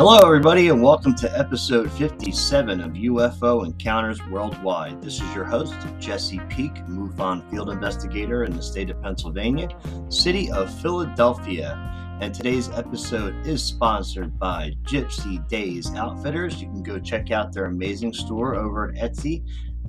Hello, everybody, and welcome to episode 57 of UFO Encounters Worldwide. This is your host, Jesse Peak, MUFON field investigator in the state of Pennsylvania, city of Philadelphia. And today's episode is sponsored by Gypsy Days Outfitters. You can go check out their amazing store over at Etsy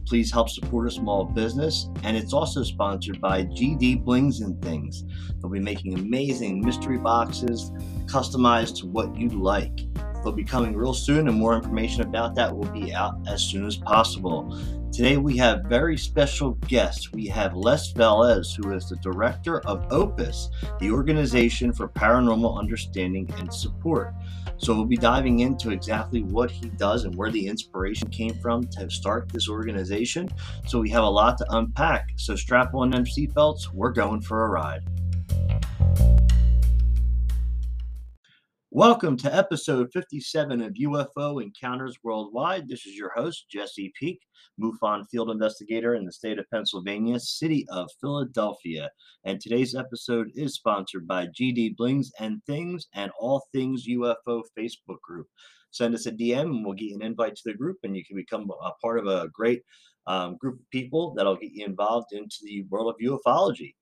Please help support a small business. And it's also sponsored by GD Blings and Things. They'll be making amazing mystery boxes customized to what you like. They'll be coming real soon, and more information about that will be out as soon as possible. Today, we have very special guests. We have Les Velez, who is the director of OPUS, the Organization for Paranormal Understanding and Support. So, we'll be diving into exactly what he does and where the inspiration came from to start this organization. So, we have a lot to unpack. So, strap on them seatbelts. We're going for a ride. Welcome to episode 57 of UFO Encounters Worldwide. This is your host, Jesse Peak, MUFON field investigator in the state of Pennsylvania, city of Philadelphia. And today's episode is sponsored by GD Blings and Things and All Things UFO Facebook group. Send us a DM and we'll get an invite to the group, and you can become a part of a great um, group of people that'll get you involved into the world of ufology.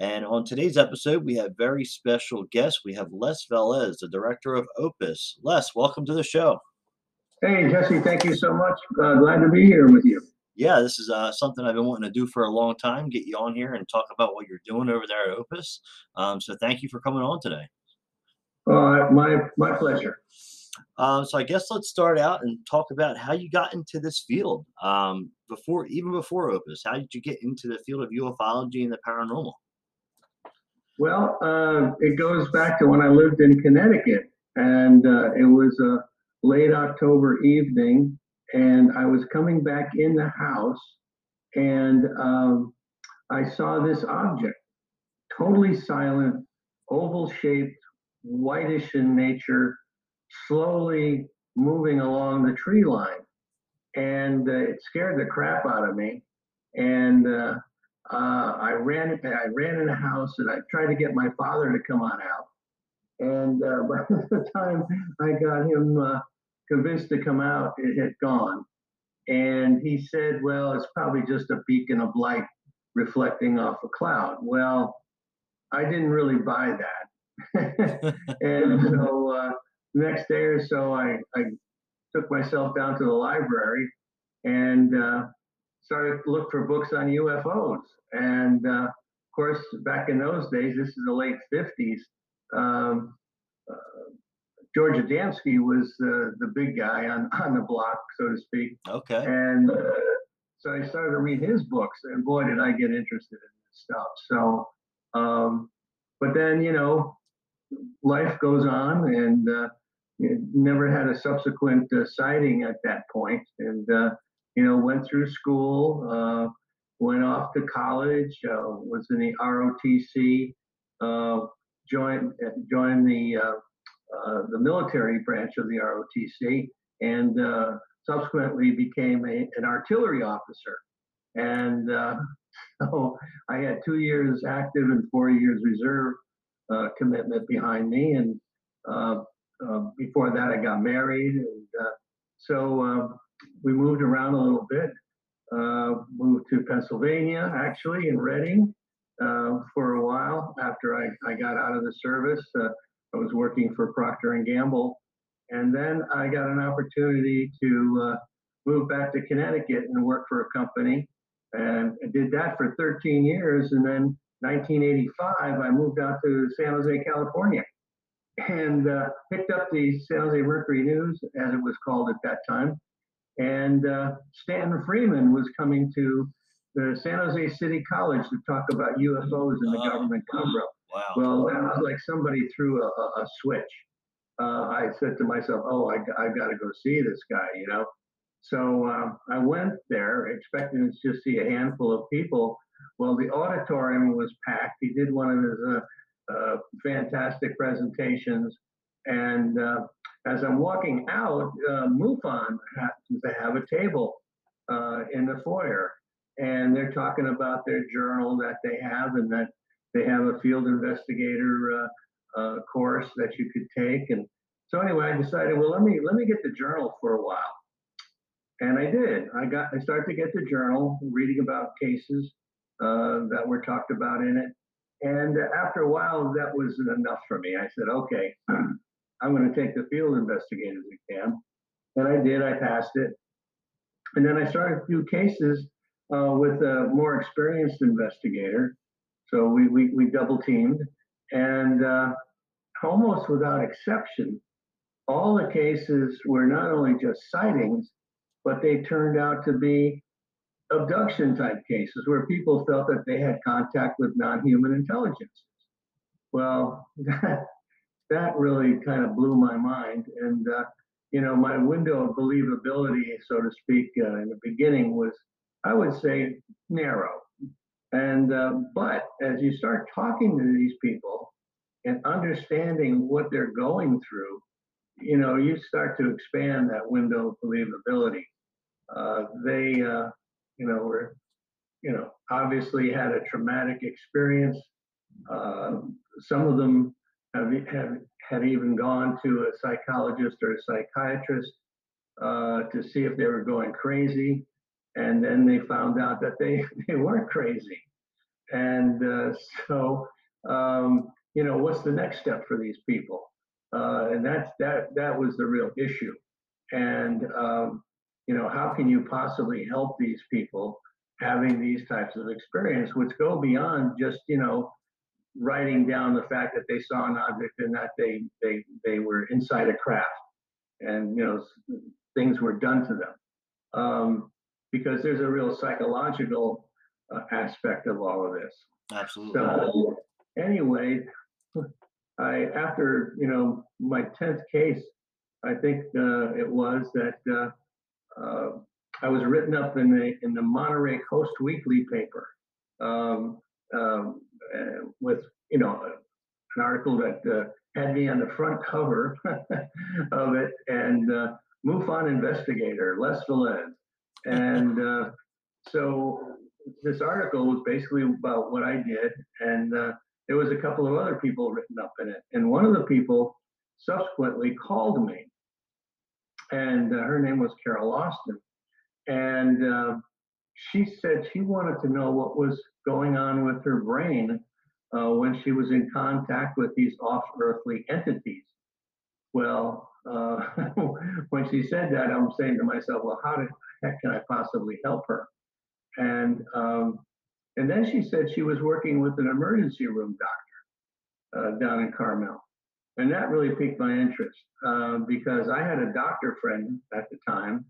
And on today's episode, we have very special guests. We have Les Velez, the director of Opus. Les, welcome to the show. Hey, Jesse, thank you so much. Uh, glad to be here with you. Yeah, this is uh, something I've been wanting to do for a long time. Get you on here and talk about what you're doing over there at Opus. Um, so thank you for coming on today. Uh, my my pleasure. Um, so I guess let's start out and talk about how you got into this field. Um, before, even before Opus, how did you get into the field of ufology and the paranormal? Well, uh, it goes back to when I lived in Connecticut, and uh, it was a late October evening, and I was coming back in the house, and um, I saw this object, totally silent, oval shaped, whitish in nature, slowly moving along the tree line. And uh, it scared the crap out of me. And uh, uh, I ran I ran in the house and I tried to get my father to come on out. And uh, by the time I got him uh, convinced to come out, it had gone. And he said, "Well, it's probably just a beacon of light reflecting off a cloud." Well, I didn't really buy that. and so uh, next day or so, I, I took myself down to the library and uh, started to look for books on UFOs. And uh, of course, back in those days, this is the late 50s, um, uh, George Adamski was the, the big guy on, on the block, so to speak. Okay. And uh, so I started to read his books, and boy, did I get interested in this stuff. So, um, but then, you know, life goes on, and uh, never had a subsequent uh, sighting at that point. And uh, you know, went through school, uh, went off to college, uh, was in the ROTC, uh, joined joined the uh, uh, the military branch of the ROTC, and uh, subsequently became a, an artillery officer. And so I had two years active and four years reserve commitment behind me, and before that I got married, and so um, we moved around a little bit. Uh, moved to Pennsylvania, actually, in Reading, uh, for a while after I, I got out of the service. Uh, I was working for Procter and Gamble, and then I got an opportunity to uh, move back to Connecticut and work for a company, and I did that for 13 years. And then 1985, I moved out to San Jose, California, and uh, picked up the San Jose Mercury News, as it was called at that time and uh, Stanton Friedman was coming to the San Jose City College to talk about UFOs and the government cover-up. Wow. Well, that was like somebody threw a, a, a switch. Uh, I said to myself, "Oh, I, I got to go see this guy," you know. So um, I went there, expecting to just see a handful of people. Well, the auditorium was packed. He did one of his uh, uh fantastic presentations, and uh, as I'm walking out, uh, MUFON happens to have a table uh, in the foyer, and they're talking about their journal that they have, and that they have a field investigator uh, uh course that you could take, and so anyway, I decided, well, let me let me get the journal for a while, and I did. I got I started to get the journal, reading about cases uh, that were talked about in it, and after a while, that wasn't enough for me. I said, okay, I'm going to take the field investigators exam, and I did. I passed it, and then I started a few cases uh, with a more experienced investigator. So we we, we double teamed, and uh, almost without exception, all the cases were not only just sightings, but they turned out to be abduction type cases where people felt that they had contact with non-human intelligences. Well, that, that really kind of blew my mind. And, uh, you know, my window of believability, so to speak, uh, in the beginning was, I would say, narrow. And, uh, but as you start talking to these people and understanding what they're going through, you know, you start to expand that window of believability. Uh, they, uh, you know, were, you know, obviously had a traumatic experience. Uh, some of them have, have had even gone to a psychologist or a psychiatrist uh, to see if they were going crazy, and then they found out that they they weren't crazy. And uh, so, um, you know, what's the next step for these people? Uh, and that's that that was the real issue. And um, you know, how can you possibly help these people having these types of experience, which go beyond just you know writing down the fact that they saw an object and that they they they were inside a craft, and you know things were done to them, um, because there's a real psychological uh, aspect of all of this. Absolutely. So anyway, I after you know my tenth case, I think uh, it was that uh, uh, I was written up in the in the Monterey Coast Weekly paper um, um, uh, with you know an article that uh, had me on the front cover of it and uh, MUFON investigator Les Velez, and so this article was basically about what I did and there was a couple of other people written up in it. And one of the people subsequently called me, and uh, her name was Carol Austin. And uh, she said she wanted to know what was going on with her brain uh, when she was in contact with these off earthly entities. Well, uh, when she said that, I'm saying to myself, well, how the heck can I possibly help her? And um, and then she said she was working with an emergency room doctor uh, down in Carmel. And that really piqued my interest uh, because I had a doctor friend at the time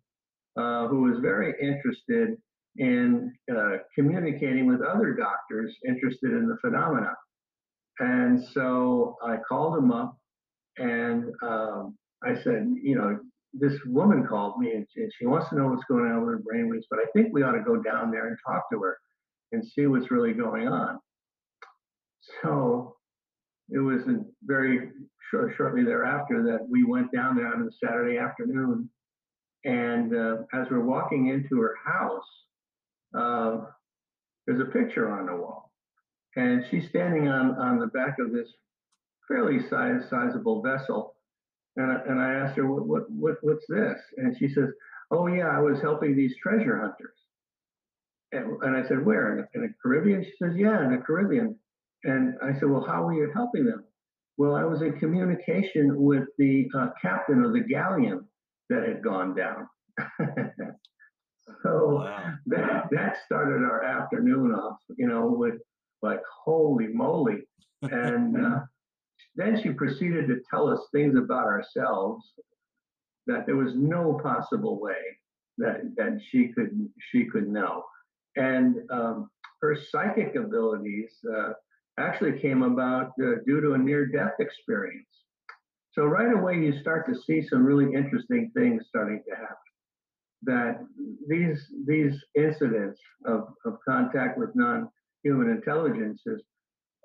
uh, who was very interested in uh, communicating with other doctors interested in the phenomena. And so I called him up and um, I said, you know, this woman called me and she, wants to know what's going on with her brainwaves, but I think we ought to go down there and talk to her and see what's really going on. So it was very short, shortly thereafter that we went down there on a Saturday afternoon. And uh, as we're walking into her house, uh, there's a picture on the wall. And she's standing on, on the back of this fairly size, sizable vessel. And I, and I asked her, what, what, what, what's this? And she says, oh yeah, I was helping these treasure hunters. And, and I said, where? In the, in the Caribbean? She says, yeah, in the Caribbean. And I said, well, how were you helping them? Well, I was in communication with the uh, captain of the galleon that had gone down. so wow. that, that started our afternoon off, you know, with like, holy moly. And uh, then she proceeded to tell us things about ourselves that there was no possible way that, that she could she could know. And um, her psychic abilities uh, actually came about uh, due to a near death experience. So, right away, you start to see some really interesting things starting to happen. That these, these incidents of, of contact with non human intelligences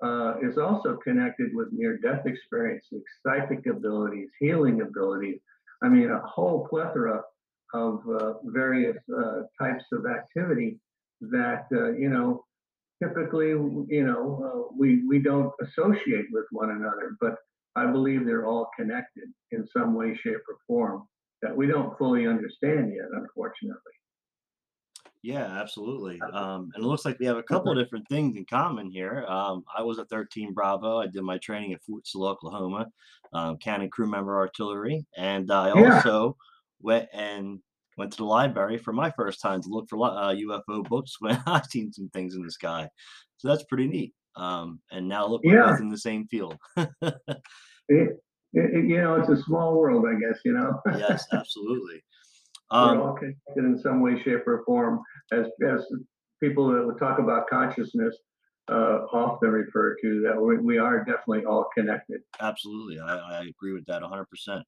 uh, is also connected with near death experiences, psychic abilities, healing abilities. I mean, a whole plethora of uh, various uh, types of activity that uh, you know typically you know uh, we we don't associate with one another but I believe they're all connected in some way, shape, or form that we don't fully understand yet, unfortunately. Yeah, absolutely. Um, and it looks like we have a couple of different things in common here. Um, I was a 13 Bravo. I did my training at Fort Sill, Oklahoma, um, cannon crew member artillery, and I Yeah, also went and went to the library for my first time to look for uh, UFO books when I seen some things in the sky. So that's pretty neat. Um, and now look, we're yeah. both in the same field. It, it, you know, it's a small world, I guess. You know, Yes, absolutely. we're Um, all connected in some way, shape, or form. As as people that would talk about consciousness uh, often refer to that we, we are definitely all connected. absolutely. I, I agree with that 100%.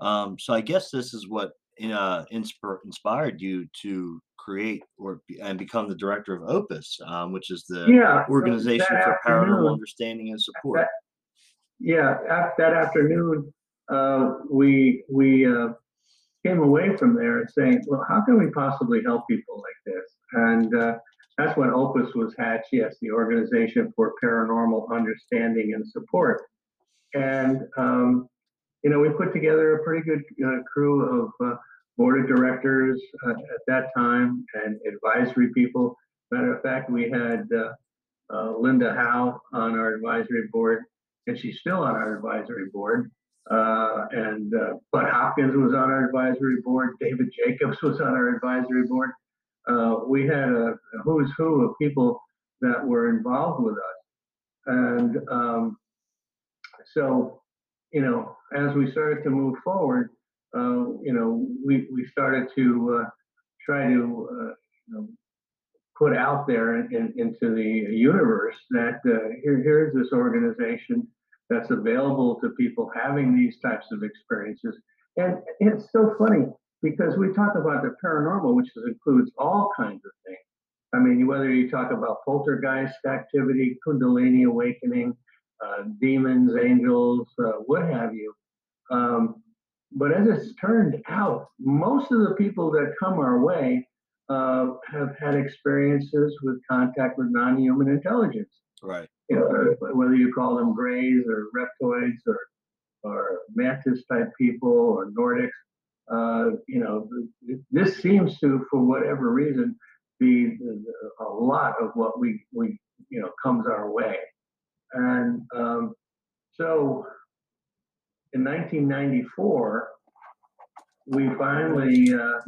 Um, so I guess this is what in- uh, inspir- inspired you to create or be, and become the director of Opus, um, which is the Yeah, Organization for Paranormal Understanding and Support. that yeah, that afternoon, uh, we we uh, came away from there saying, well, how can we possibly help people like this? And uh, that's when Opus was hatched. Yes, the Organization for Paranormal Understanding and Support. And um, you know, we put together a pretty good uh, crew of uh, board of directors uh, at that time and advisory people. Matter of fact, we had Linda Howe on our advisory board, and she's still on our advisory board. Uh, and uh, Bud Hopkins was on our advisory board. David Jacobs was on our advisory board. Uh, we had a, a who's who of people that were involved with us. And um, so, you know, as we started to move forward, uh, you know, we, we started to uh, try to, uh, you know, put out there in, in, into the universe that uh, here, here's this organization that's available to people having these types of experiences. And it's so funny because we talk about the paranormal, which includes all kinds of things. I mean, whether you talk about poltergeist activity, Kundalini awakening, uh, demons, angels, uh, what have you. Um, but as it's turned out, most of the people that come our way uh, have had experiences with contact with non-human intelligence. Right. You know, whether you call them greys or reptoids or or mantis type people or Nordics. Uh, you know, this seems to, for whatever reason, be a lot of what we we you know comes our way. And um, so, in 1994, we finally uh,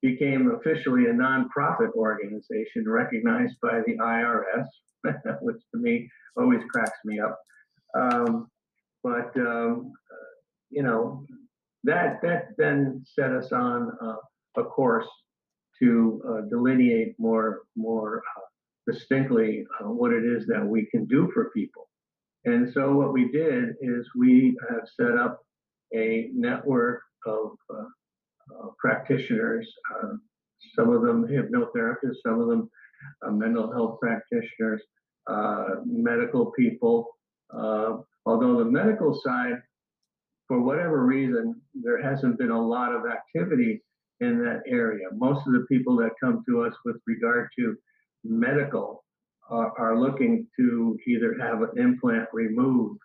became officially a nonprofit organization recognized by the IRS, which to me always cracks me up. Um, but um, uh, you know that that then set us on uh, a course to uh, delineate more more uh, distinctly uh, what it is that we can do for people. And so what we did is we have set up a network of uh, practitioners. Uh, some of them hypnotherapists, some of them mental health practitioners, uh, medical people. Uh, although the medical side, for whatever reason, there hasn't been a lot of activity in that area. Most of the people that come to us with regard to medical are, are looking to either have an implant removed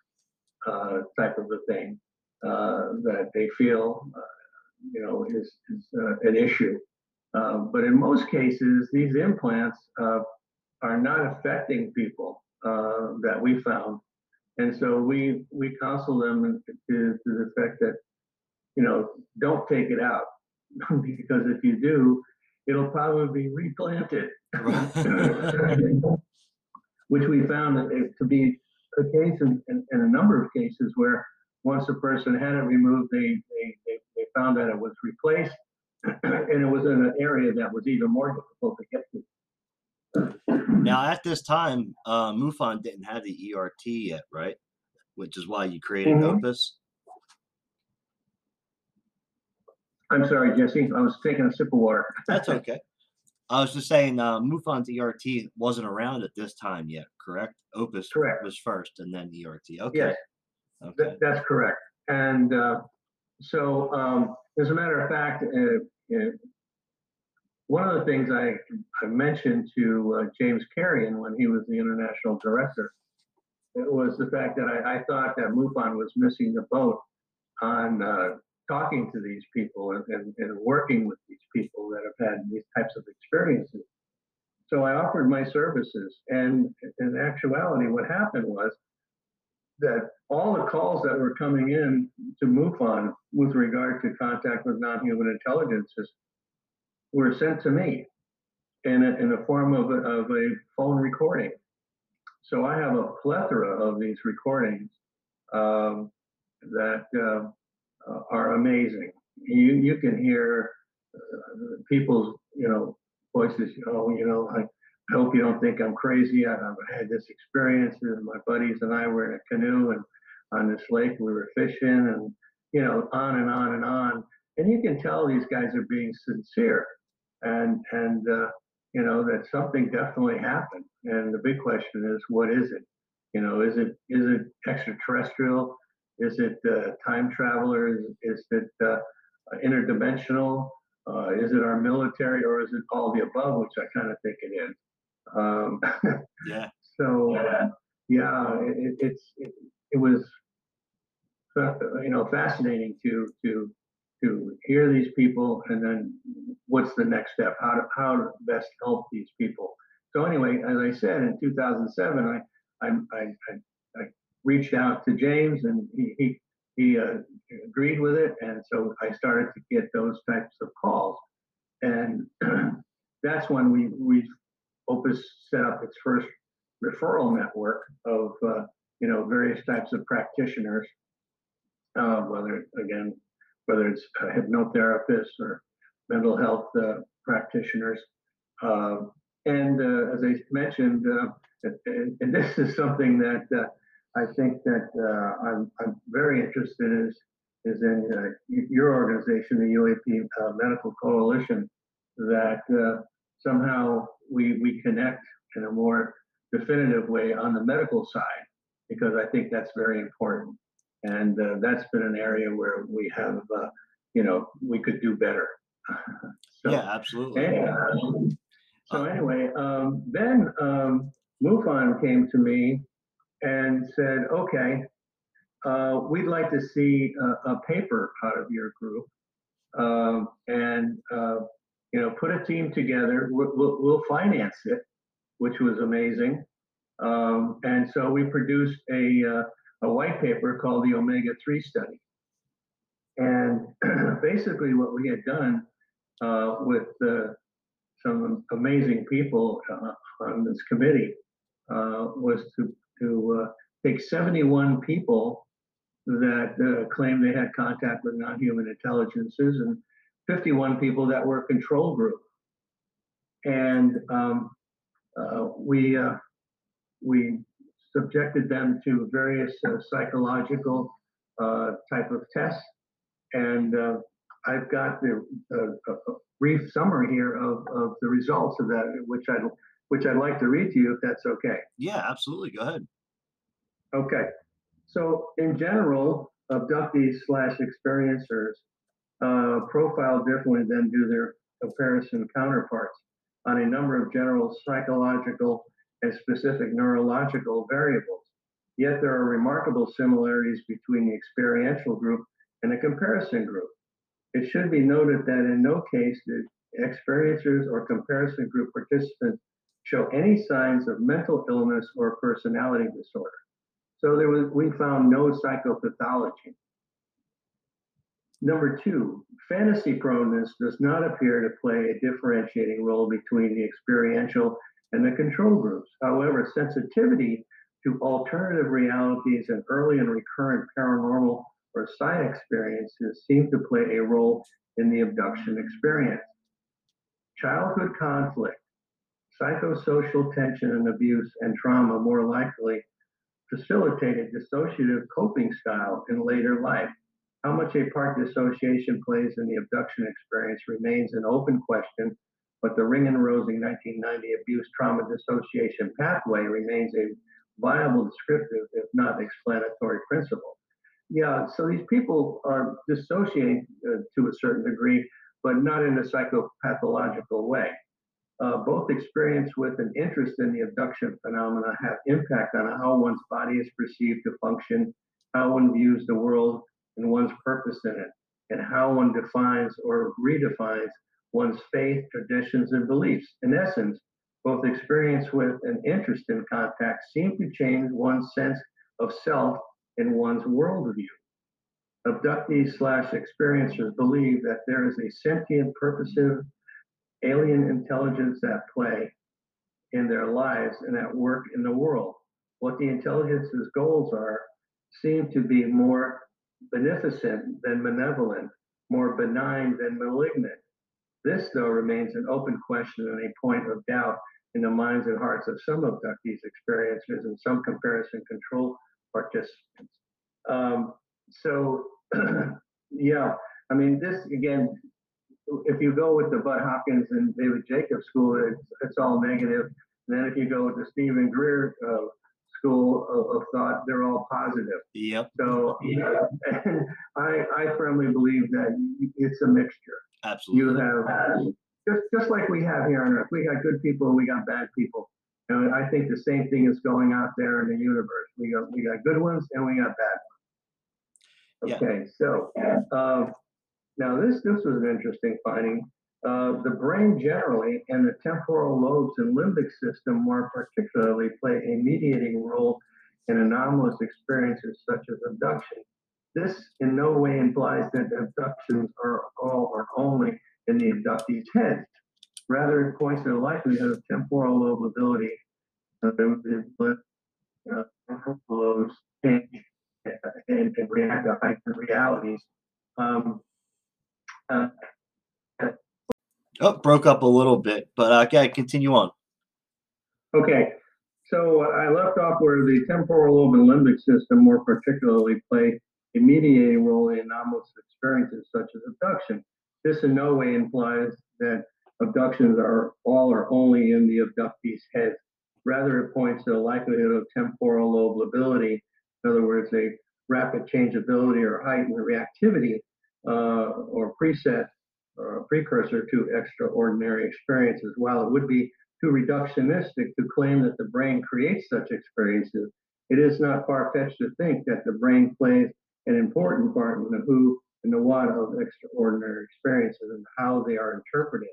uh, type of a thing uh, that they feel, uh, you know, is, is uh, an issue. Uh, but in most cases, these implants uh, are not affecting people uh, that we found. And so we we counsel them to, to the effect that, you know, don't take it out because if you do, it'll probably be replanted, which we found to be the case in, in, in a number of cases where once a person had it removed, they, they, they, they found that it was replaced and it was in an area that was even more difficult to get to. now, at this time, uh, MUFON didn't have the ERT yet, right? Which is why you created Mhm. Opus. I'm sorry, Jesse, I was taking a sip of water. That's okay. I was just saying, uh, MUFON's ERT wasn't around at this time yet, correct? Opus Correct. was first, and then ERT. Okay. Yes, Okay. That, that's correct. And uh, so, um, as a matter of fact, uh, uh, one of the things I, I mentioned to uh, James Carrion when he was the international director it was the fact that I, I thought that MUFON was missing the boat on uh, talking to these people and, and, and, working with these people that have had these types of experiences. So I offered my services, and in actuality, what happened was that all the calls that were coming in to MUFON with regard to contact with non-human intelligences were sent to me in a, in the form of a, of a phone recording. So I have a plethora of these recordings um, that uh, are amazing. You you can hear uh, people's you know voices. Oh, you know, I, I hope you don't think I'm crazy. I, have had this experience, and my buddies and I were in a canoe and on this lake we were fishing, and you know, on and on and on. And you can tell these guys are being sincere, and and uh, you know that something definitely happened. And the big question is, what is it? You know, is it is it extraterrestrial? Is it uh, time travelers? Is it uh, interdimensional? Uh, is it our military, or is it all the above? Which I kind of think it is. Um, yeah. So yeah, it, it's it, it was you know fascinating to to to hear these people and then what's the next step? How to how to best help these people? So anyway as i said in 2007 i i i, I reached out to james and he he, he uh, agreed with it. And so i started to get those types of calls. And that's when we we opus set up its first referral network of uh, you know various types of practitioners uh, whether again whether it's hypnotherapists or mental health uh, practitioners. Um, and uh, as I mentioned, uh, and, this is something that uh, I think that uh, I'm, I'm very interested in is, is in your organization, the UAP Medical Coalition, that somehow we, we connect in a more definitive way on the medical side, because I think that's very important and uh, that's been an area where we have, uh, you know, we could do better. so, yeah, absolutely. And, so anyway, um, then um, MUFON came to me and said, "Okay, uh, we'd like to see a, a, paper out of your group, um, and uh, you know, put a team together. We'll, we'll, finance it." Which was amazing. Um, and so we produced a uh, a white paper called the Omega 3 study. And basically, what we had done uh, with uh, some amazing people uh, on this committee uh, was to, to uh, take 71 people that claimed they had contact with non human intelligences and 51 people that were a control group. And um, we, we subjected them to various uh, psychological uh, type of tests. And uh, I've got the brief summary here of, of the results of that, which I'd, which I'd like to read to you if that's okay. Yeah, absolutely. Go ahead. Okay. So in general, abductees slash experiencers uh, profile differently than do their comparison counterparts on a number of general psychological and specific neurological variables. Yet there are remarkable similarities between the experiential group and the comparison group. It should be noted that in no case did experiencers or comparison group participants show any signs of mental illness or personality disorder. So there was, we found no psychopathology. Number two, fantasy proneness does not appear to play a differentiating role between the experiential and the control groups. However, sensitivity to alternative realities and early and recurrent paranormal or psi experiences seem to play a role in the abduction experience. Childhood conflict, psychosocial tension and abuse, and trauma more likely facilitate a dissociative coping style in later life. How much a part dissociation plays in the abduction experience remains an open question but the Ring-and-Rosing 1990 abuse trauma dissociation pathway remains a viable descriptive, if not explanatory principle. Yeah, so these people are dissociating uh, to a certain degree, but not in a psychopathological way. uh, both experience with and interest in the abduction phenomena have impact on how one's body is perceived to function, how one views the world, and one's purpose in it, and how one defines or redefines one's faith, traditions, and beliefs. In essence, both experience with and interest in contact seem to change one's sense of self and one's worldview. Abductees slash experiencers believe that there is a sentient, purposive alien intelligence at play in their lives and at work in the world. What the intelligence's goals are seem to be more beneficent than malevolent, more benign than malignant. This, though, remains an open question and a point of doubt in the minds and hearts of some abductees, experiencers, and some comparison control participants. Um, so, yeah, I mean, this again, if you go with the Bud Hopkins and David Jacobs school, it's, it's all negative. And then if you go with the Steven Greer uh, school of, of, thought, they're all positive. Yep. So and I, I firmly believe that it's a mixture. Absolutely. You have just just like we have here on Earth. We got good people and we got bad people. And I think the same thing is going out there in the universe. We got we got good ones and we got bad ones. Okay, yeah. so uh, now this this was an interesting finding. Uh, the brain generally and the temporal lobes and limbic system more particularly play a mediating role in anomalous experiences such as abduction. This in no way implies that abductions are all or only in the abductee's head. Rather, it points to the likelihood of temporal lobe ability of the uh, lobes change and, and react to heightened realities. Um, uh, oh, broke up a little bit, but uh, okay, continue on. Okay, so I left off where the temporal lobe and limbic system more particularly play a mediating role in anomalous experiences such as abduction. This in no way implies that abductions are all or only in the abductee's head. Rather, it points to the likelihood of temporal lobe lability, in other words, a rapid changeability or heightened reactivity uh, or preset a precursor to extraordinary experiences. While it would be too reductionistic to claim that the brain creates such experiences, it is not far fetched to think that the brain plays an important part in the who and the what of extraordinary experiences and how they are interpreted.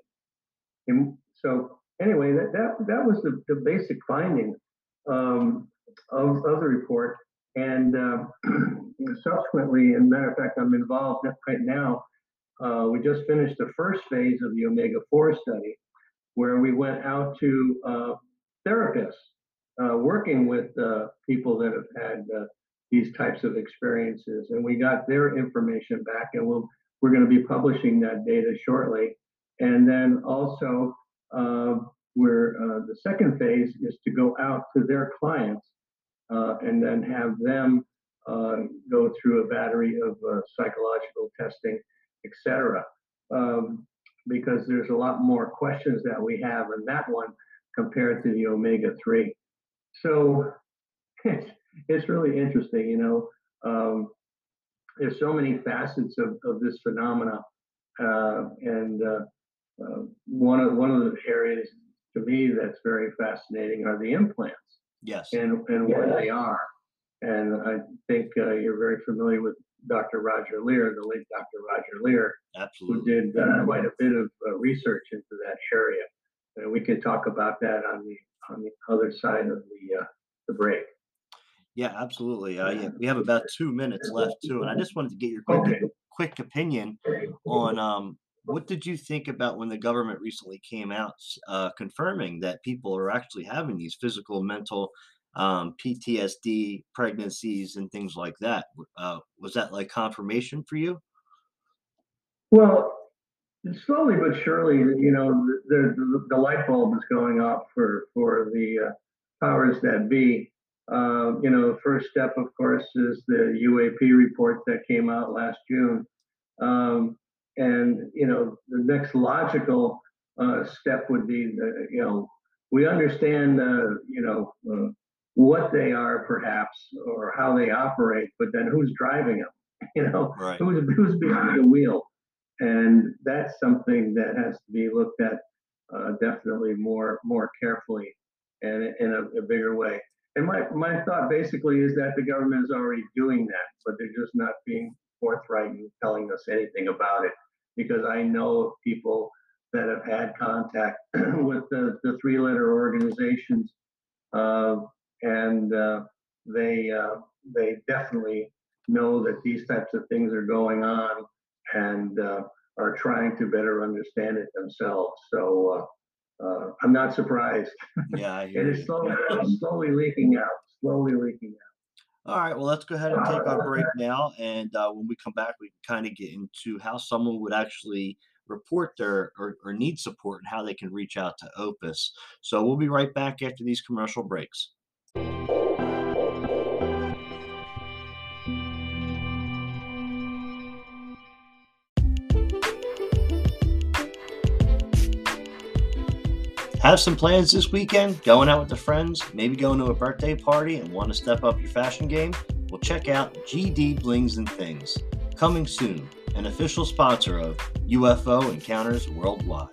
And so, anyway, that that, that was the, the basic finding um, of, of the report. And uh, subsequently, and matter of fact, I'm involved right now. Uh, we just finished the first phase of the Omega 4 study, where we went out to uh, therapists uh, working with uh, people that have had uh, these types of experiences. And we got their information back, and we'll, we're going to be publishing that data shortly. And then also, uh, where uh, the second phase is to go out to their clients and then have them go through a battery of psychological testing, etc. Um, because there's a lot more questions that we have in that one compared to the omega 3. So it's really interesting, you know. Um, there's so many facets of, of this phenomena, uh, and uh, uh, one of one of the areas to me that's very fascinating are the implants. Yes. And and yeah. what they are, and I think uh, you're very familiar with Dr. Roger Leir, the late Dr. Roger Leir, Absolutely. who did uh, quite a bit of uh, research into that area, and we can talk about that on the on the other side of the the break. Yeah, absolutely. Uh, yeah, we have about two minutes left too, and I just wanted to get your quick Okay. quick opinion on um, what did you think about when the government recently came out uh, confirming that people are actually having these physical, mental, um, PTSD, pregnancies, and things like that? Uh, was that like confirmation for you? Well, slowly but surely, you know, the the, the light bulb is going off for for the uh, powers that be. Uh, you know, the first step, of course, is the UAP report that came out last June. Um, and, you know, the next logical uh, step would be, the, you know, we understand, uh, you know, uh, what they are perhaps or how they operate, but then who's driving them? You know, right. who's, who's behind the wheel? And that's something that has to be looked at uh, definitely more more carefully and in a, a, bigger way. And my, my thought basically is that the government is already doing that, but they're just not being forthright in telling us anything about it. Because I know of people that have had contact with the, the three letter organizations, uh, and uh, they, uh, they definitely know that these types of things are going on and uh, are trying to better understand it themselves. So uh, uh, I'm not surprised. Yeah, it is slowly, slowly leaking out, slowly leaking out. All right, well, let's go ahead and take our break now. And uh, when we come back, we can kind of get into how someone would actually report their or, or need support and how they can reach out to Opus. So we'll be right back after these commercial breaks. Have some plans this weekend? Going out with the friends? Maybe going to a birthday party and want to step up your fashion game? Well, check out GD Blings and Things. Coming soon, an official sponsor of UFO Encounters Worldwide.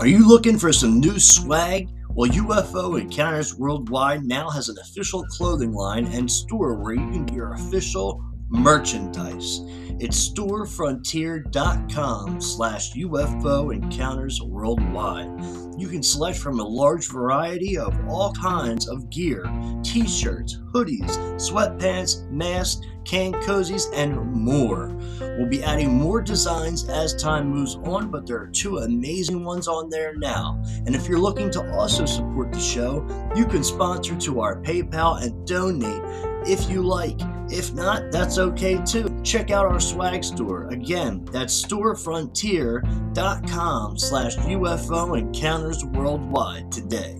Are you looking for some new swag? Well, UFO Encounters Worldwide now has an official clothing line and store where you can get your official merchandise. It's storefrontier.com slash UFO encounters worldwide. You can select from a large variety of all kinds of gear t shirts, hoodies, sweatpants, masks, can cozies, and more. We'll be adding more designs as time moves on, but there are two amazing ones on there now. And if you're looking to also support the show, you can sponsor to our PayPal and donate if you like. If not, that's okay too. Check out our swag store. Again, that's storefrontier.com slash UFO encounters worldwide today.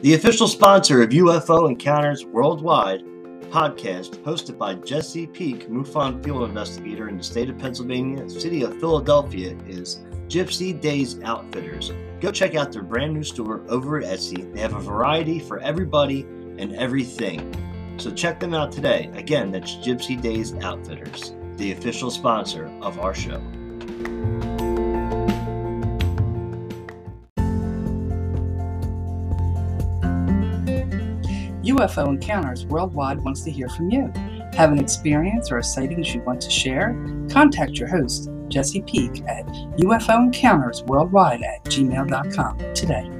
The official sponsor of UFO Encounters Worldwide podcast, hosted by Jesse Peak, MUFON field investigator in the state of Pennsylvania, city of Philadelphia, is Gypsy Days Outfitters. Go check out their brand new store over at Etsy. They have a variety for everybody and everything. So check them out today. Again, that's Gypsy Days Outfitters, the official sponsor of our show. UFO Encounters Worldwide wants to hear from you. Have an experience or a sighting you want to share? Contact your host, Jesse Peak at UFO Encounters Worldwide at gmail.com today.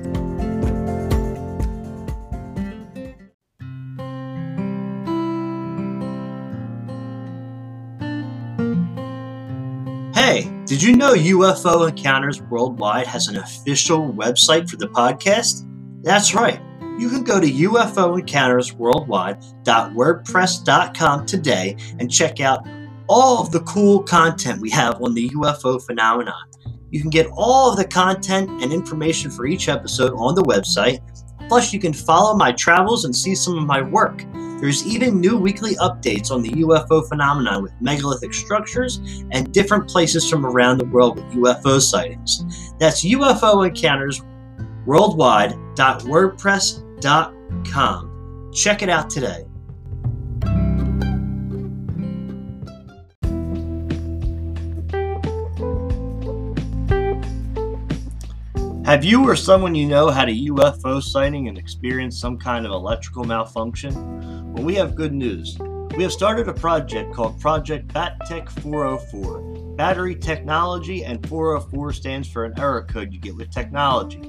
Hey, did you know UFO Encounters Worldwide has an official website for the podcast? That's right. You can go to UFOEncountersWorldwide.wordpress.com today and check out all of the cool content we have on the UFO phenomenon. You can get all of the content and information for each episode on the website. Plus, you can follow my travels and see some of my work. There's even new weekly updates on the UFO phenomenon with megalithic structures and different places from around the world with UFO sightings. That's UFO Encounters worldwide.wordpress.com. Check it out today. Have you or someone you know had a UFO sighting and experienced some kind of electrical malfunction? Well, we have good news. We have started a project called Project BATTech 404. Battery technology and 404 stands for an error code you get with technology.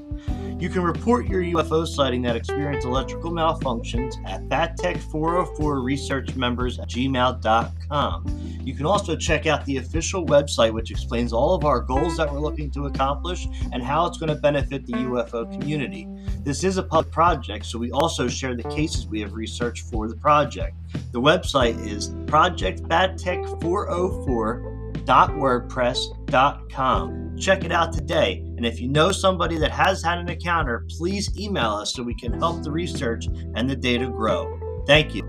You can report your UFO sighting that experienced electrical malfunctions at BATTech404 Research Members at gmail.com. You can also check out the official website, which explains all of our goals that we're looking to accomplish and how it's going to benefit the UFO community. This is a public project, so we also share the cases we have researched for the project. The website is projectbattech404.wordpress.com. Check it out today. And if you know somebody that has had an encounter, please email us so we can help the research and the data grow. Thank you.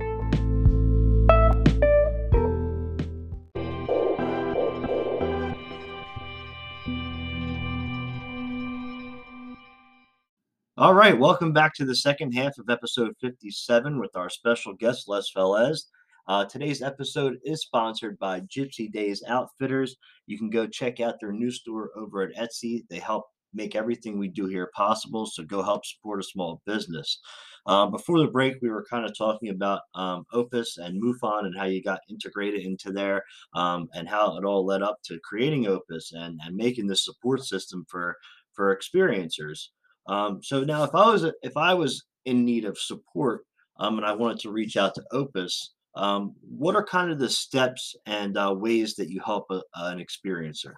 All right, welcome back to the second half of episode 57 with our special guest, Les Velez. Uh, today's episode is sponsored by Gypsy Days Outfitters. You can go check out their new store over at Etsy. They help make everything we do here possible, so go help support a small business. Um, before the break, we were kind of talking about um, Opus and MUFON and how you got integrated into there um, and how it all led up to creating Opus and, and making this support system for for experiencers. Um, so now, if I was if I was in need of support um, and I wanted to reach out to Opus, um, what are kind of the steps and uh, ways that you help a, an experiencer?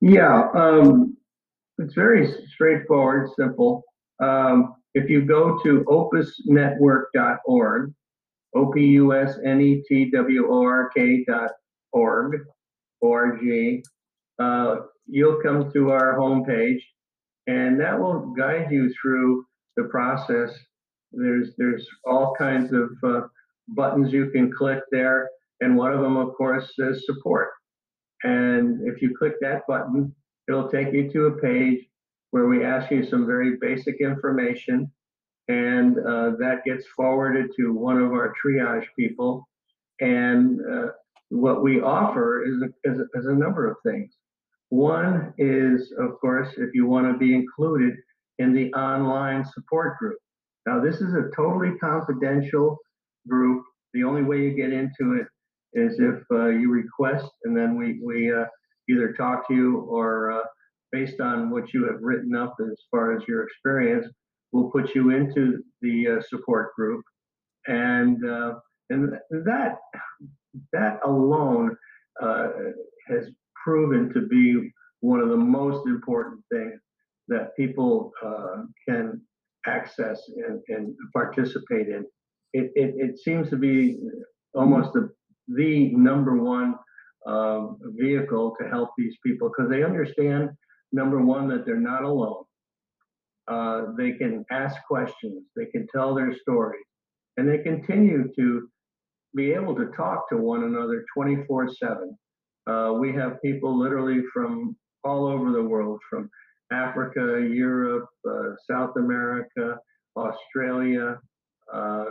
Yeah, um, it's very straightforward, simple. Um, if you go to opusnetwork.org, O P U S N E T W O R K dot org, O-R-G, uh, you'll come to our homepage and that will guide you through the process. There's there's all kinds of uh, buttons you can click there, and one of them, of course, says support. And if you click that button, it'll take you to a page where we ask you some very basic information, and uh, that gets forwarded to one of our triage people. And uh, what we offer is a, is, a, is a number of things. One is, of course, if you want to be included in the online support group. Now, this is a totally confidential group. The only way you get into it is if uh, you request, and then we, we uh, either talk to you or uh, based on what you have written up as far as your experience, we'll put you into the uh, support group. And, uh, and that, that alone has proven to be one of the most important things that people uh, can access and, and participate in. It, it, it, seems to be almost the, the number one um, vehicle to help these people because they understand, number one, that they're not alone. Uh, they can ask questions, they can tell their stories, and they continue to be able to talk to one another 24 7 uh, we have people literally from all over the world, from Africa, Europe, uh, South America, Australia, uh,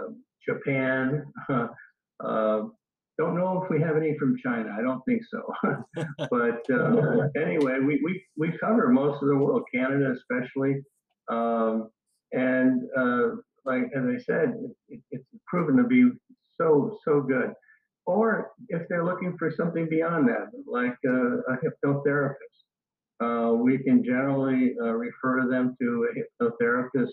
Japan. Uh, don't know if we have any from China. I don't think so. but uh, anyway, we, we, we cover most of the world, Canada especially. Um, and uh, like as I said, it, it's proven to be so so good or if they're looking for something beyond that, like a, a hypnotherapist. Uh, we can generally uh, refer them to a hypnotherapist,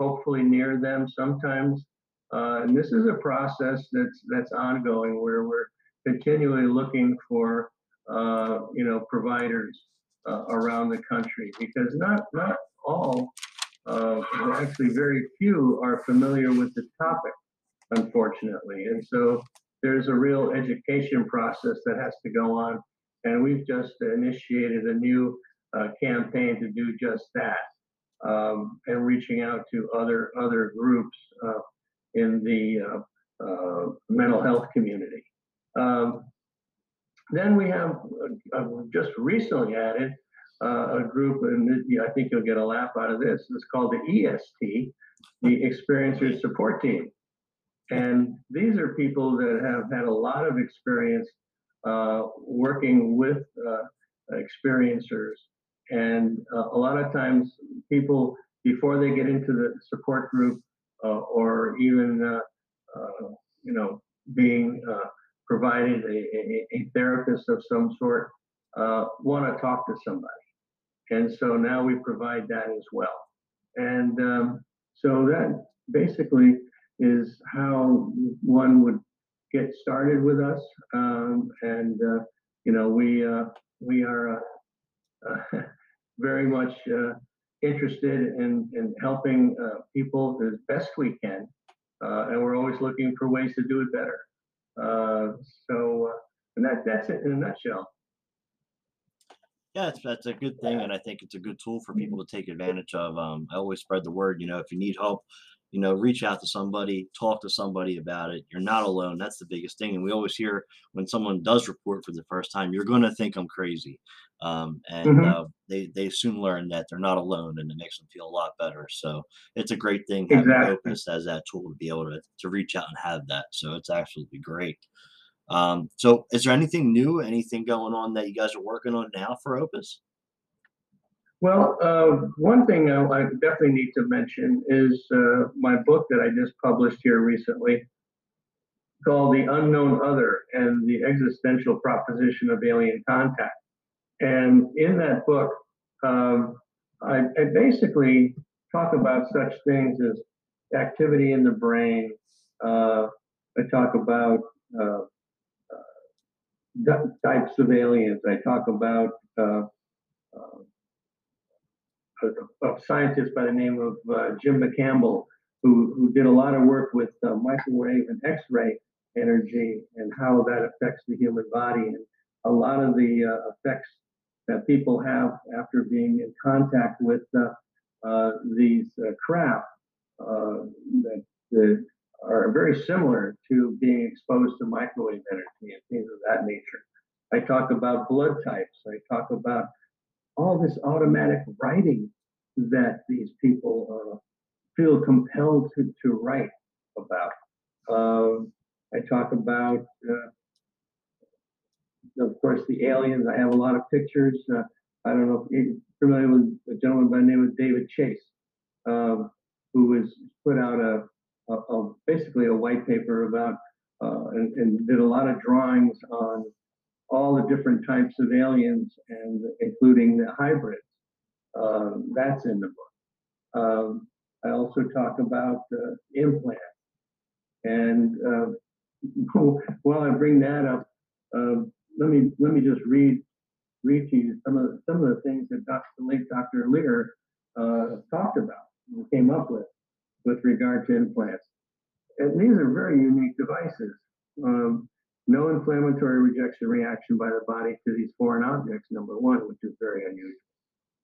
hopefully near them sometimes. Uh, and this is a process that's that's ongoing where we're continually looking for uh, you know providers uh, around the country because not not all, uh, actually very few are familiar with the topic, unfortunately, and so there's a real education process that has to go on. And we've just initiated a new uh, campaign to do just that um, and reaching out to other other groups in the uh, uh mental health community. Um, then we have uh, just recently added uh, a group, and I think you'll get a laugh out of this. It's called the EST, the Experiencer Support Team. And these are people that have had a lot of experience uh, working with uh, experiencers. And uh, a lot of times, people, before they get into the support group uh, or even, uh, uh, you know, being provided a, a, a, therapist of some sort, want to talk to somebody. And so now we provide that as well. And um, so that basically is how one would get started with us. Um, and uh, you know, we uh, we are uh, very much uh, interested in in helping uh, people as best we can, uh, and we're always looking for ways to do it better. so, and that that's it in a nutshell. Yeah, that's, that's a good thing, and I think it's a good tool for people to take advantage of. Um, I always spread the word. You know, if you need help you know, reach out to somebody, talk to somebody about it. You're not alone. That's the biggest thing. And we always hear when someone does report for the first time, you're going to think I'm crazy. Um, and mm-hmm. uh, they they soon learn that they're not alone, and it makes them feel a lot better. So it's a great thing having exactly. Opus as that tool to be able to to reach out and have that. So it's absolutely great. Um, so is there anything new, anything going on that you guys are working on now for Opus? Well, uh, one thing I, I, definitely need to mention is uh, my book that I just published here recently called The Unknown Other and the Existential Proposition of Alien Contact. And in that book, um, I, I, basically talk about such things as activity in the brain. Uh, I talk about uh, uh, types of aliens. I talk about uh, a, scientist by the name of uh, Jim McCampbell, who, who did a lot of work with uh, microwave and X-ray energy and how that affects the human body and a lot of the uh, effects that people have after being in contact with uh, uh, these uh, craft that, that, are very similar to being exposed to microwave energy and things of that nature. I talk about blood types. I talk about all this automatic writing that these people uh, feel compelled to, to write about. Um, I talk about, uh, of course, the aliens. I have a lot of pictures. Uh, I don't know if you're familiar with a gentleman by the name of David Chase, um, who has put out a, a, a, basically a white paper about uh, and, and did a lot of drawings on all the different types of aliens and including the hybrids. Um, that's in the book. Um, I also talk about uh, implants. And uh, while I bring that up, uh, let me let me just read read to you some of the, some of the things that Dr. late Dr. Leir uh, talked about and came up with with regard to implants. And these are very unique devices. Um, no inflammatory rejection reaction by the body to these foreign objects, number one, which is very unusual.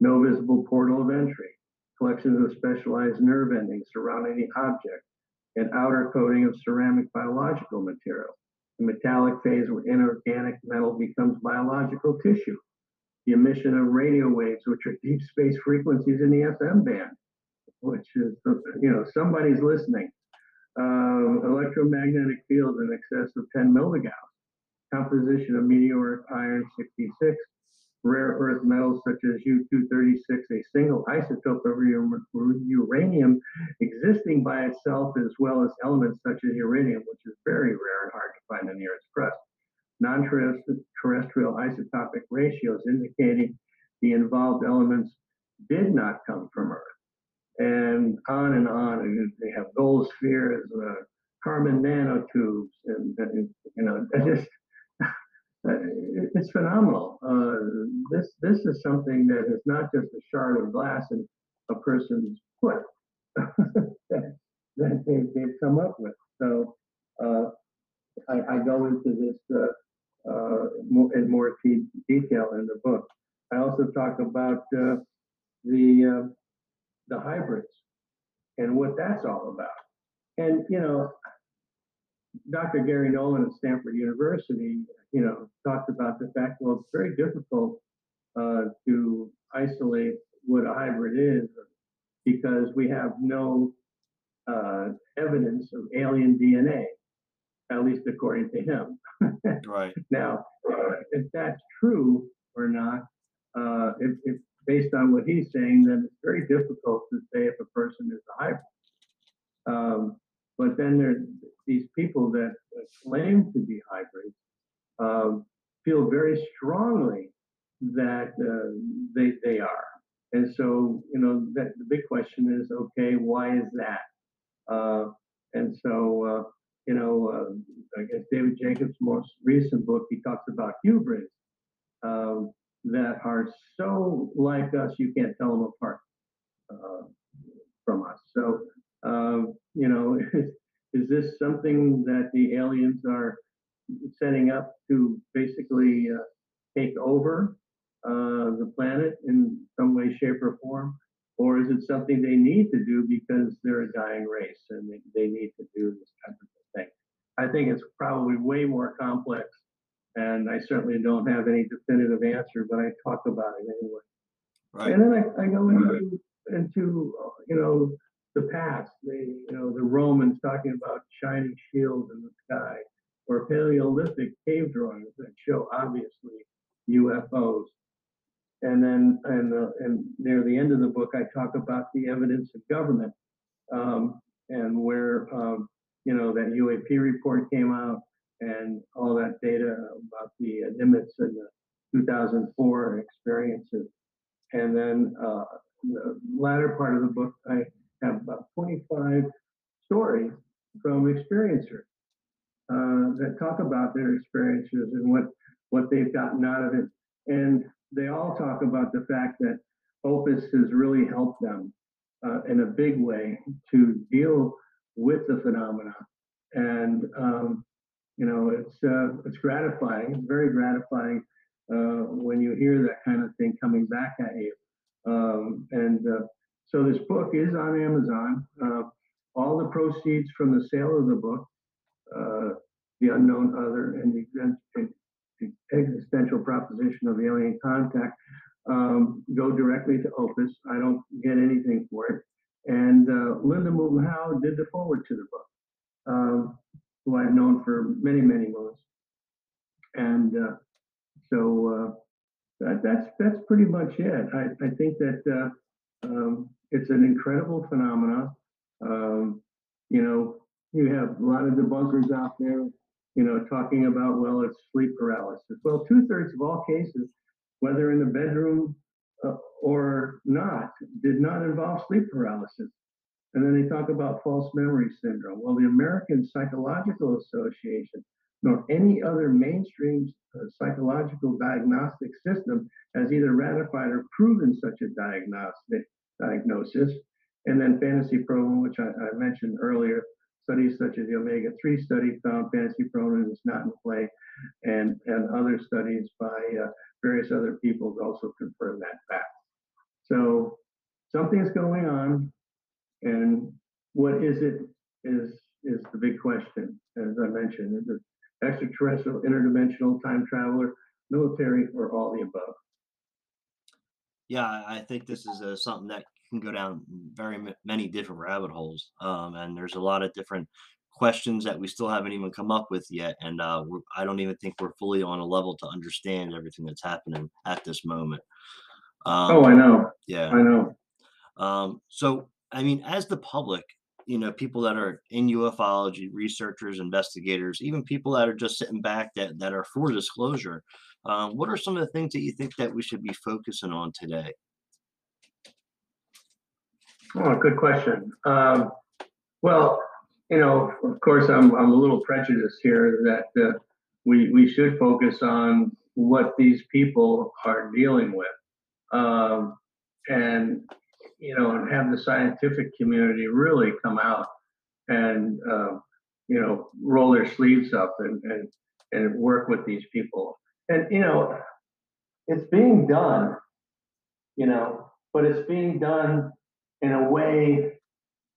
No visible portal of entry. Collections of specialized nerve endings surrounding the object. An outer coating of ceramic biological material. The metallic phase where inorganic metal becomes biological tissue. The emission of radio waves, which are deep space frequencies in the FM band, which is, you know, somebody's listening uh, electromagnetic fields in excess of 10 milligauss, composition of meteoric iron 66, rare earth metals such as U-236, a single isotope of uranium existing by itself, as well as elements such as uranium, which is very rare and hard to find on the Earth's crust. Non-terrestrial isotopic ratios indicating the involved elements did not come from Earth and on and on. And they have gold spheres, uh, carbon nanotubes, and, and you know, just it's phenomenal. Uh, this this is something that is not just a shard of glass in a person's foot that, they, they've come up with. So uh, I, I, go into this uh, uh in more detail in the book. I also talk about uh, the uh, the hybrids and what that's all about. And, you know, Dr. Garry Nolan at Stanford University, you know, talked about the fact, well, it's very difficult uh, to isolate what a hybrid is because we have no uh, evidence of alien DNA, at least according to him. right. Now, if that's true or not, uh, if, if based on what he's saying, then it's very difficult to say if a person is a hybrid. Um, but then there, these people that claim to be hybrids um, feel very strongly that uh, they, they are. And so, you know, that, the big question is, okay, why is that? Uh, and so, uh, you know, uh, I guess David Jacobs' most recent book, he talks about hybrids. Um, that are so like us, you can't tell them apart uh, from us. So, um, you know, is this something that the aliens are setting up to basically uh, take over uh, the planet in some way, shape, or form? or is it something they need to do because they're a dying race and they, they need to do this type of thing? I think it's probably way more complex, and I certainly don't have any definitive answer, but I talk about it anyway. Right. And then I, I go into into you know the past, the you know the Romans talking about shining shields in the sky, or Paleolithic cave drawings that show obviously UFOs. And then and uh, and near the end of the book, I talk about the evidence of government um, and where um, you know that UAP report came out and all that data about the Nimitz and the 2004 experiences. And then uh, the latter part of the book, I have about 25 stories from experiencers uh, that talk about their experiences and what what they've gotten out of it. And they all talk about the fact that Opus has really helped them uh, in a big way to deal with the phenomena. And um, you know, it's uh, it's gratifying. It's very gratifying uh, when you hear that kind of thing coming back at you. Um, and uh, so this book is on Amazon. Uh, all the proceeds from the sale of the book, uh, The Unknown Other, and the, the existential proposition of alien contact, um, go directly to Opus. I don't get anything for it. And uh, Linda Moulton Howe did the forward to the book, um, who I've known for many, many months. And uh, so uh, that, that's that's pretty much it. I, I think that uh, um, it's an incredible phenomenon. Um, you know, you have a lot of debunkers out there, you know, talking about well, it's sleep paralysis. Well, two thirds of all cases, whether in the bedroom uh, or not, did not involve sleep paralysis. And then they talk about false memory syndrome. Well, the American Psychological Association nor any other mainstream uh, psychological diagnostic system has either ratified or proven such a diagnostic diagnosis. And then Fantasy Proneness, which I, I, mentioned earlier, studies such as the Omega 3 study found Fantasy Proneness is not in play, and, and other studies by uh, various other people also confirm that fact. So something's going on, and what is it is is the big question, as I mentioned. Is it extraterrestrial, interdimensional, time traveler, military, or all the above. Yeah, I think this is uh, something that can go down very many different rabbit holes, um, and there's a lot of different questions that we still haven't even come up with yet, and uh, I don't even think we're fully on a level to understand everything that's happening at this moment. Um, oh, I know. Yeah, I know. Um, so, I mean, as the public, you know people that are in ufology researchers investigators even people that are just sitting back that that are for disclosure um, what are some of the things that you think that we should be focusing on today? Oh good question. Um, well you know of course i'm, I'm a little prejudiced here that uh, we we should focus on what these people are dealing with. Um, and you know, and have the scientific community really come out and, uh, you know, roll their sleeves up and, and, and work with these people. And, you know, it's being done, you know, but it's being done in a way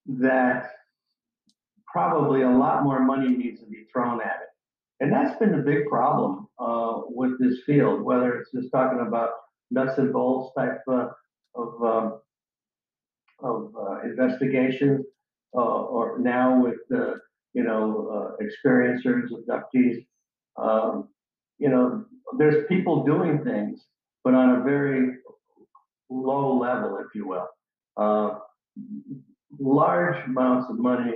that probably a lot more money needs to be thrown at it. And that's been the big problem uh, with this field, whether it's just talking about nuts and bolts type uh, of um, of uh, investigations, uh, or now with the you know uh, experiencers, abductees. Um, you know, there's people doing things, but on a very low level, if you will. Uh, large amounts of money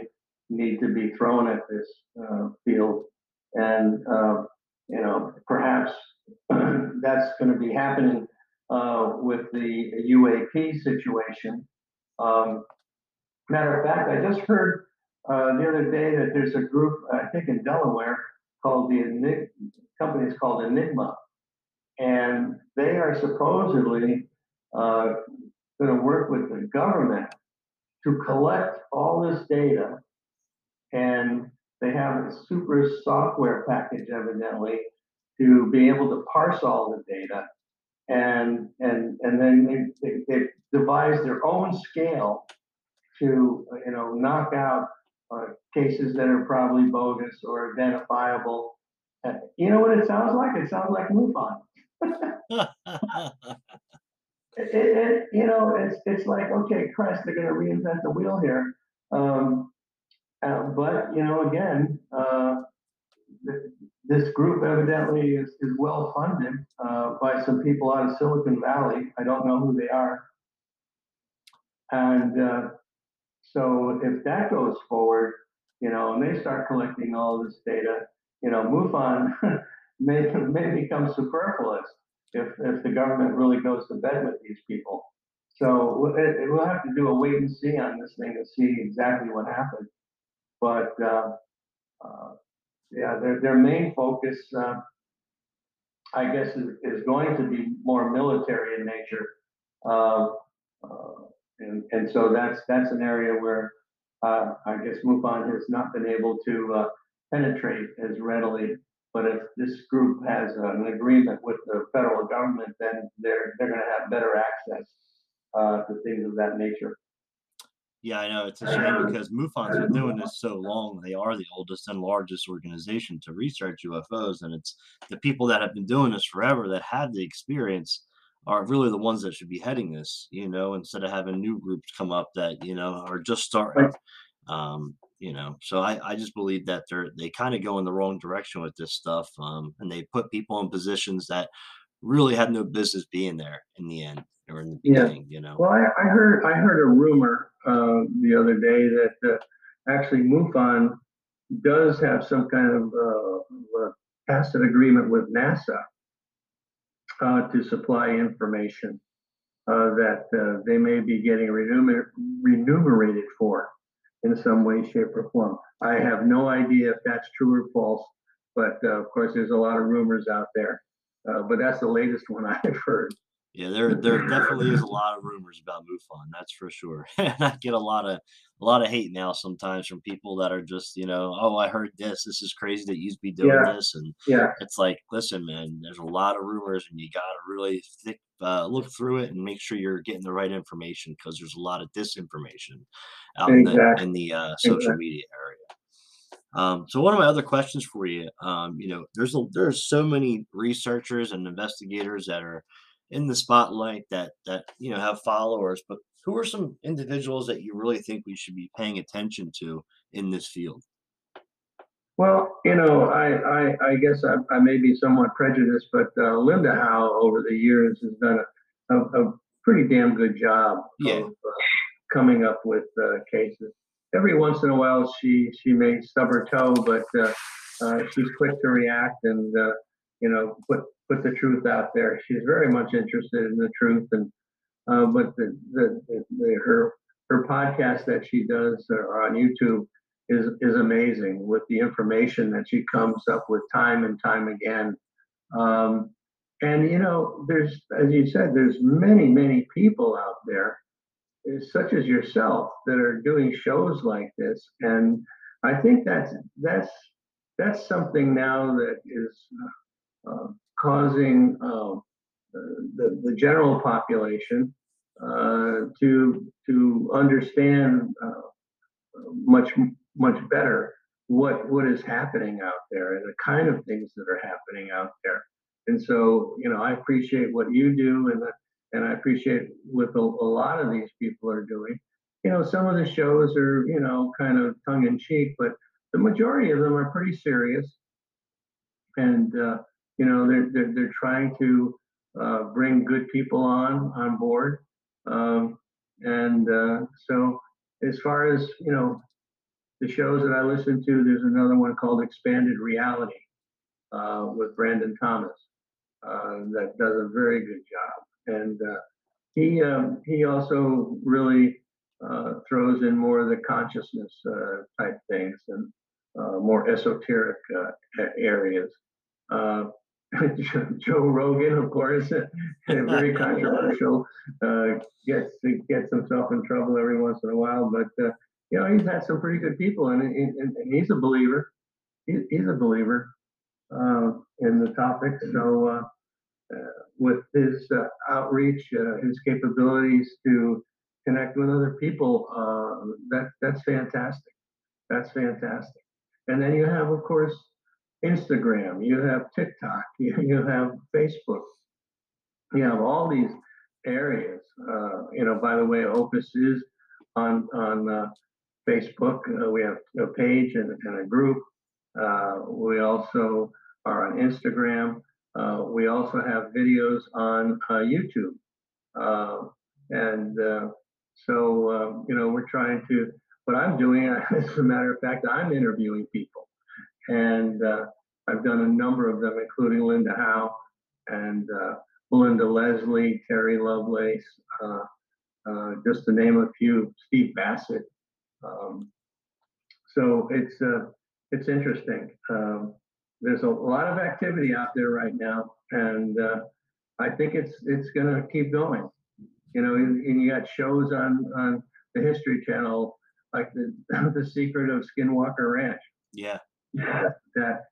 need to be thrown at this uh, field, and uh, you know, perhaps that's going to be happening uh, with the UAP situation. Um, matter of fact, I just heard uh, the other day that there's a group, I think in Delaware, called the Enigma, company is called Enigma, and they are supposedly uh, going to work with the government to collect all this data, and they have a super software package evidently to be able to parse all the data. And and and then they, they, they devise their own scale to, you know, knock out uh, cases that are probably bogus or identifiable. Uh, you know what it sounds like? It sounds like MUFON. it, it, you know, it's it's like okay, Christ, they're going to reinvent the wheel here. Um, uh, but you know, again, uh, th- this group evidently is, is well funded uh, by some people out of Silicon Valley. I don't know who they are, and uh, so if that goes forward, you know, and they start collecting all this data, you know, MUFON may may become superfluous if if the government really goes to bed with these people. So it, it, we'll have to do a wait and see on this thing to see exactly what happens. But uh, uh, yeah, their their main focus, uh, I guess, is, is going to be more military in nature, uh, uh, and and so that's that's an area where uh, I guess MUFON has not been able to penetrate as readily. But if this group has an agreement with the federal government, then they're they're going to have better access to things of that nature. Yeah, I know. It's a shame because MUFON's been doing this so long. They are the oldest and largest organization to research UFOs. And it's the people that have been doing this forever that have the experience are really the ones that should be heading this, you know, instead of having new groups come up that, you know, are just starting. Um, you know, so I, I just believe that they're they kind of go in the wrong direction with this stuff. Um, and they put people in positions that really had no business being there in the end or in the beginning, yeah. you know. Well, I, I, heard I heard a rumor uh, the other day that uh, actually MUFON does have some kind of uh, tacit agreement with NASA uh, to supply information uh, that uh, they may be getting remuner- remunerated for in some way, shape, or form. I have no idea if that's true or false, but of course, there's a lot of rumors out there. but that's the latest one I've heard. Yeah, there there definitely is a lot of rumors about MUFON, that's for sure. and I get a lot of a lot of hate now sometimes from people that are just, you know, oh, I heard this. This is crazy that you'd be doing yeah. this, and yeah, it's like, listen, man, there's a lot of rumors, and you got to really thick, uh, look through it and make sure you're getting the right information because there's a lot of disinformation out exactly. in the, in the uh, social exactly. media area. Um, so one of my other questions for you, um, you know, there's a, there's so many researchers and investigators that are in the spotlight that that you know have followers but who are some individuals that you really think we should be paying attention to in this field well you know i i, I guess I, I may be somewhat prejudiced but uh, linda howe over the years has done a, a, a pretty damn good job yeah. of uh, coming up with uh, cases every once in a while she she may stub her toe but uh, uh, she's quick to react and uh, you know put put the truth out there. She's very much interested in the truth, and uh, but the, the, the, her her podcast that she does uh, on YouTube is is amazing with the information that she comes up with time and time again. Um, and you know, there's as you said, there's many many people out there, such as yourself, that are doing shows like this, and I think that's that's that's something now that is. Uh, causing uh, the, the general population uh, to to understand uh, much much better what what is happening out there and the kind of things that are happening out there. And so, you know, I appreciate what you do, and and I appreciate what a, a lot of these people are doing. You know, some of the shows are, you know, kind of tongue in cheek, but the majority of them are pretty serious. And uh, you know they're they're, they're trying to uh, bring good people on on board. Um, and uh, so as far as you know the shows that i listen to there's another one called expanded reality uh, with brandon thomas uh, that does a very good job. And uh, he um, he also really uh, throws in more of the consciousness type things and more esoteric areas. Uh, Joe Rogan, of course, very controversial, uh, gets gets himself in trouble every once in a while. But uh, you know, he's had some pretty good people, and, and, and he's a believer. He, he's a believer uh, in the topic. So uh, uh, with his uh, outreach, uh, his capabilities to connect with other people, uh, that that's fantastic. That's fantastic. And then you have, of course, Instagram. You have TikTok. You, you have Facebook. You have all these areas. Uh, you know, by the way, Opus is on on uh, Facebook. Uh, we have a page and, and a group. Uh, we also are on Instagram. Uh, we also have videos on uh, YouTube. And so, you know, we're trying to, what I'm doing, as a matter of fact, I'm interviewing people. And uh, I've done a number of them, including Linda Howe and uh, Melinda Leslie, Terry Lovelace, uh, uh, just to name a few, Steve Bassett. Um, so it's uh, it's interesting. Um, there's a lot of activity out there right now, and uh, I think it's it's going to keep going. You know, and, you got shows on on the History Channel like the the Secret of Skinwalker Ranch. Yeah. That, that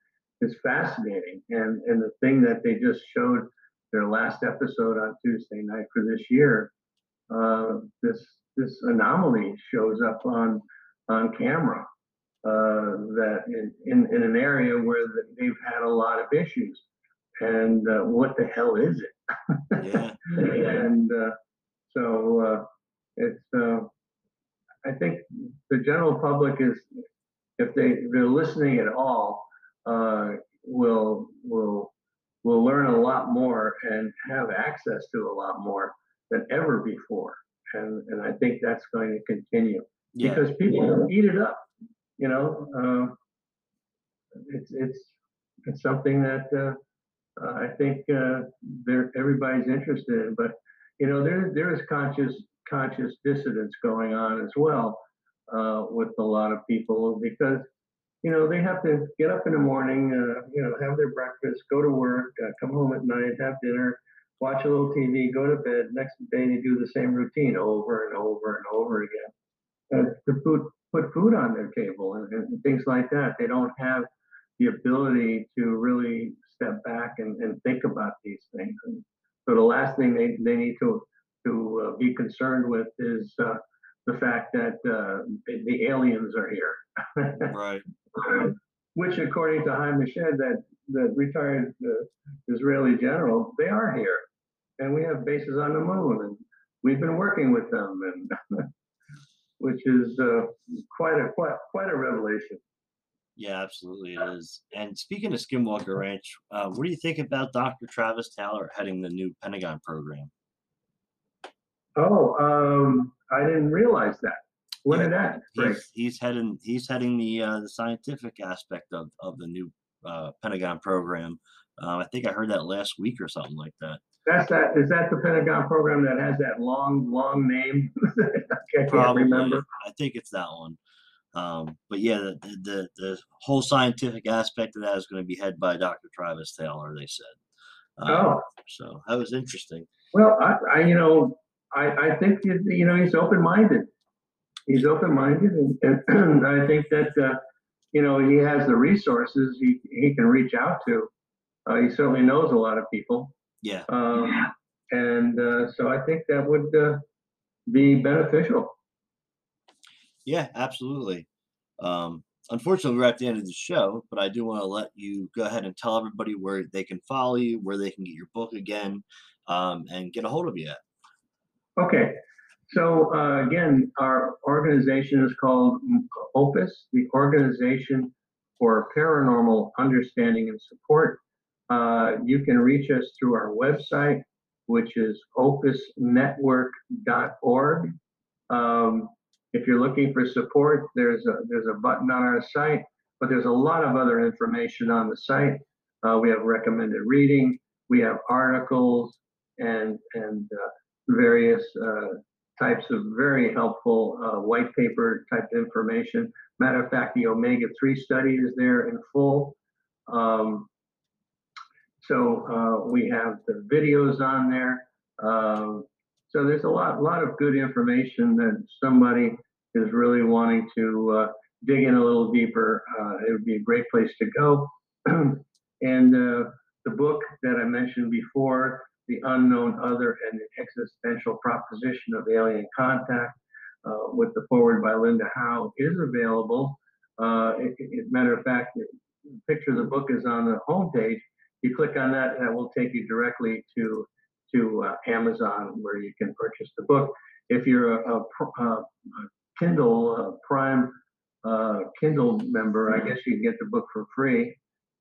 is fascinating, and and the thing that they just showed their last episode on Tuesday night for this year, uh, this this anomaly shows up on on camera uh, that in, in, in an area where the, they've had a lot of issues. And uh, what the hell is it? Yeah. and uh, so uh, it's, uh, I think the general public is, if they, they're listening at all, uh, will, will, will learn a lot more and have access to a lot more than ever before. And, and I think that's going to continue Yeah. because people eat it up. You know, uh, it's it's it's something that uh, uh, I think uh, there everybody's interested in. But you know, there there is conscious conscious dissidence going on as well uh, with a lot of people because you know they have to get up in the morning, uh, you know, have their breakfast, go to work, uh, come home at night, have dinner, watch a little TV, go to bed. Next day they do the same routine over and over and over again. To put put food on their table and, and things like that. They don't have the ability to really step back and, and think about these things. And so the last thing they, they need to to uh, be concerned with is uh, the fact that uh, the, aliens are here. Right. Which, according to Haim Eshed, that the retired uh, Israeli general, they are here, and we have bases on the moon, and we've been working with them, and which is uh, quite a quite quite a revelation. Yeah, absolutely it is. And speaking of Skinwalker Ranch, uh, what do you think about Dr. Travis Taylor heading the new Pentagon program? Oh, um, I didn't realize that. When Yeah, did that break? He's, he's heading he's heading the uh, the scientific aspect of, of the new uh, Pentagon program. Uh, I think I heard that last week or something like that. That's that. Is that the Pentagon program that has that long, long name? I can't remember. I think it's that one. Um, but yeah, the, the the whole scientific aspect of that is going to be head by Dr. Travis Taylor. They said. Um, Oh, So that was interesting. well, I, I you know, I, I think you know he's open-minded. He's open-minded, and, and I think that uh, you know he has the resources he he can reach out to. Uh, he certainly knows a lot of people, Yeah. um, and uh, so I think that would uh, be beneficial. Yeah, absolutely. Um, unfortunately, we're at the end of the show, but I do want to let you go ahead and tell everybody where they can follow you, where they can get your book again, um, and get a hold of you at. Okay, so uh, again, our organization is called OPUS, the Organization for Paranormal Understanding and Support. Uh, you can reach us through our website, which is opusnetwork.org. Um, if you're looking for support, there's a there's a button on our site, but there's a lot of other information on the site. Uh, we have recommended reading, we have articles, and and uh, various uh, types of very helpful uh, white paper type information. Matter of fact, the omega three study is there in full. Um, so uh, we have the videos on there. Um, so there's a lot, lot of good information that somebody is really wanting to uh, dig in a little deeper. Uh, it would be a great place to go. and uh, the book that I mentioned before, The Unknown Other and the Existential Proposition of Alien Contact, uh, with the forward by Linda Howe, is available. Uh, it, it, matter of fact, the picture of the book is on the homepage. You click on that, that will take you directly to to uh, Amazon where you can purchase the book. If you're a, a, a Kindle Prime uh, Kindle member, I guess you can get the book for free.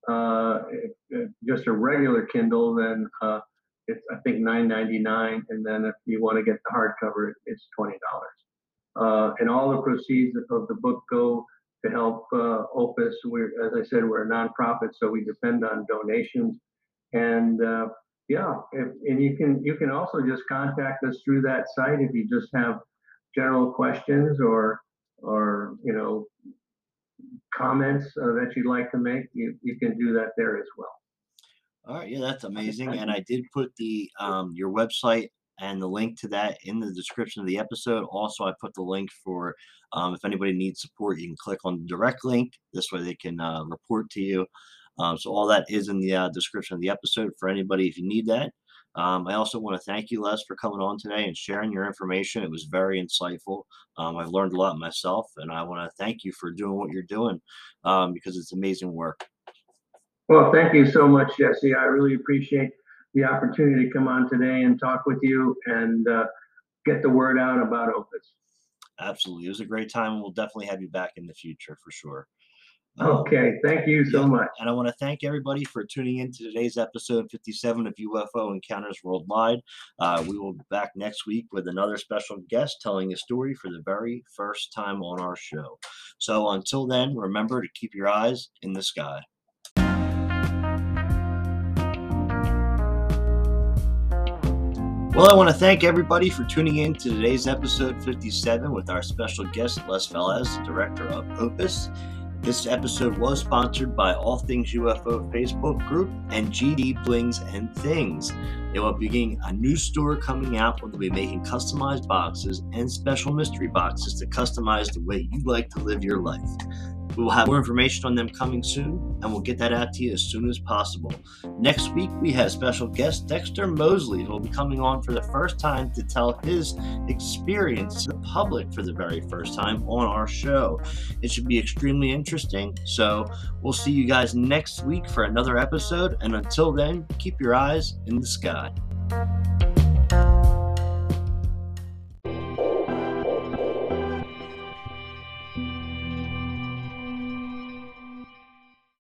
Uh, if, if just a regular Kindle, then uh, it's I think nine ninety nine, and then if you want to get the hardcover, it's twenty dollars. Uh, and all the proceeds of the book go to help uh, Opus. We're, as I said, we're a nonprofit, so we depend on donations. And uh, yeah, if, and you can you can also just contact us through that site if you just have general questions or or you know comments uh, that you'd like to make. You you can do that there as well. All right, yeah, that's amazing. And I did put the um, your website and the link to that in the description of the episode. Also, I put the link for um, if anybody needs support, you can click on the direct link. This way, they can uh, report to you. Um, so all that is in the uh, description of the episode for anybody if you need that. Um, I also want to thank you, Les, for coming on today and sharing your information. It was very insightful. Um, I've learned a lot myself, and I want to thank you for doing what you're doing um, because it's amazing work. Well, thank you so much, Jesse. I really appreciate the opportunity to come on today and talk with you and uh, get the word out about Opus. Absolutely. It was a great time. We'll definitely have you back in the future for sure. Um, okay, thank you so yeah. much. And I want to thank everybody for tuning in to today's episode 57 of UFO Encounters Worldwide. Uh, we will be back next week with another special guest telling a story for the very first time on our show. So until then, remember to keep your eyes in the sky. Well, I want to thank everybody for tuning in to today's episode 57 with our special guest, Les Velez, director of Opus. This episode was sponsored by All Things UFO Facebook group and GD Blings and Things. They will be getting a new store coming out where they'll be making customized boxes and special mystery boxes to customize the way you like to live your life. We will have more information on them coming soon, and we'll get that out to you as soon as possible. Next week, we have special guest Dexter Mosley, who will be coming on for the first time to tell his experience to the public for the very first time on our show. It should be extremely interesting. So, we'll see you guys next week for another episode, and until then, keep your eyes in the sky.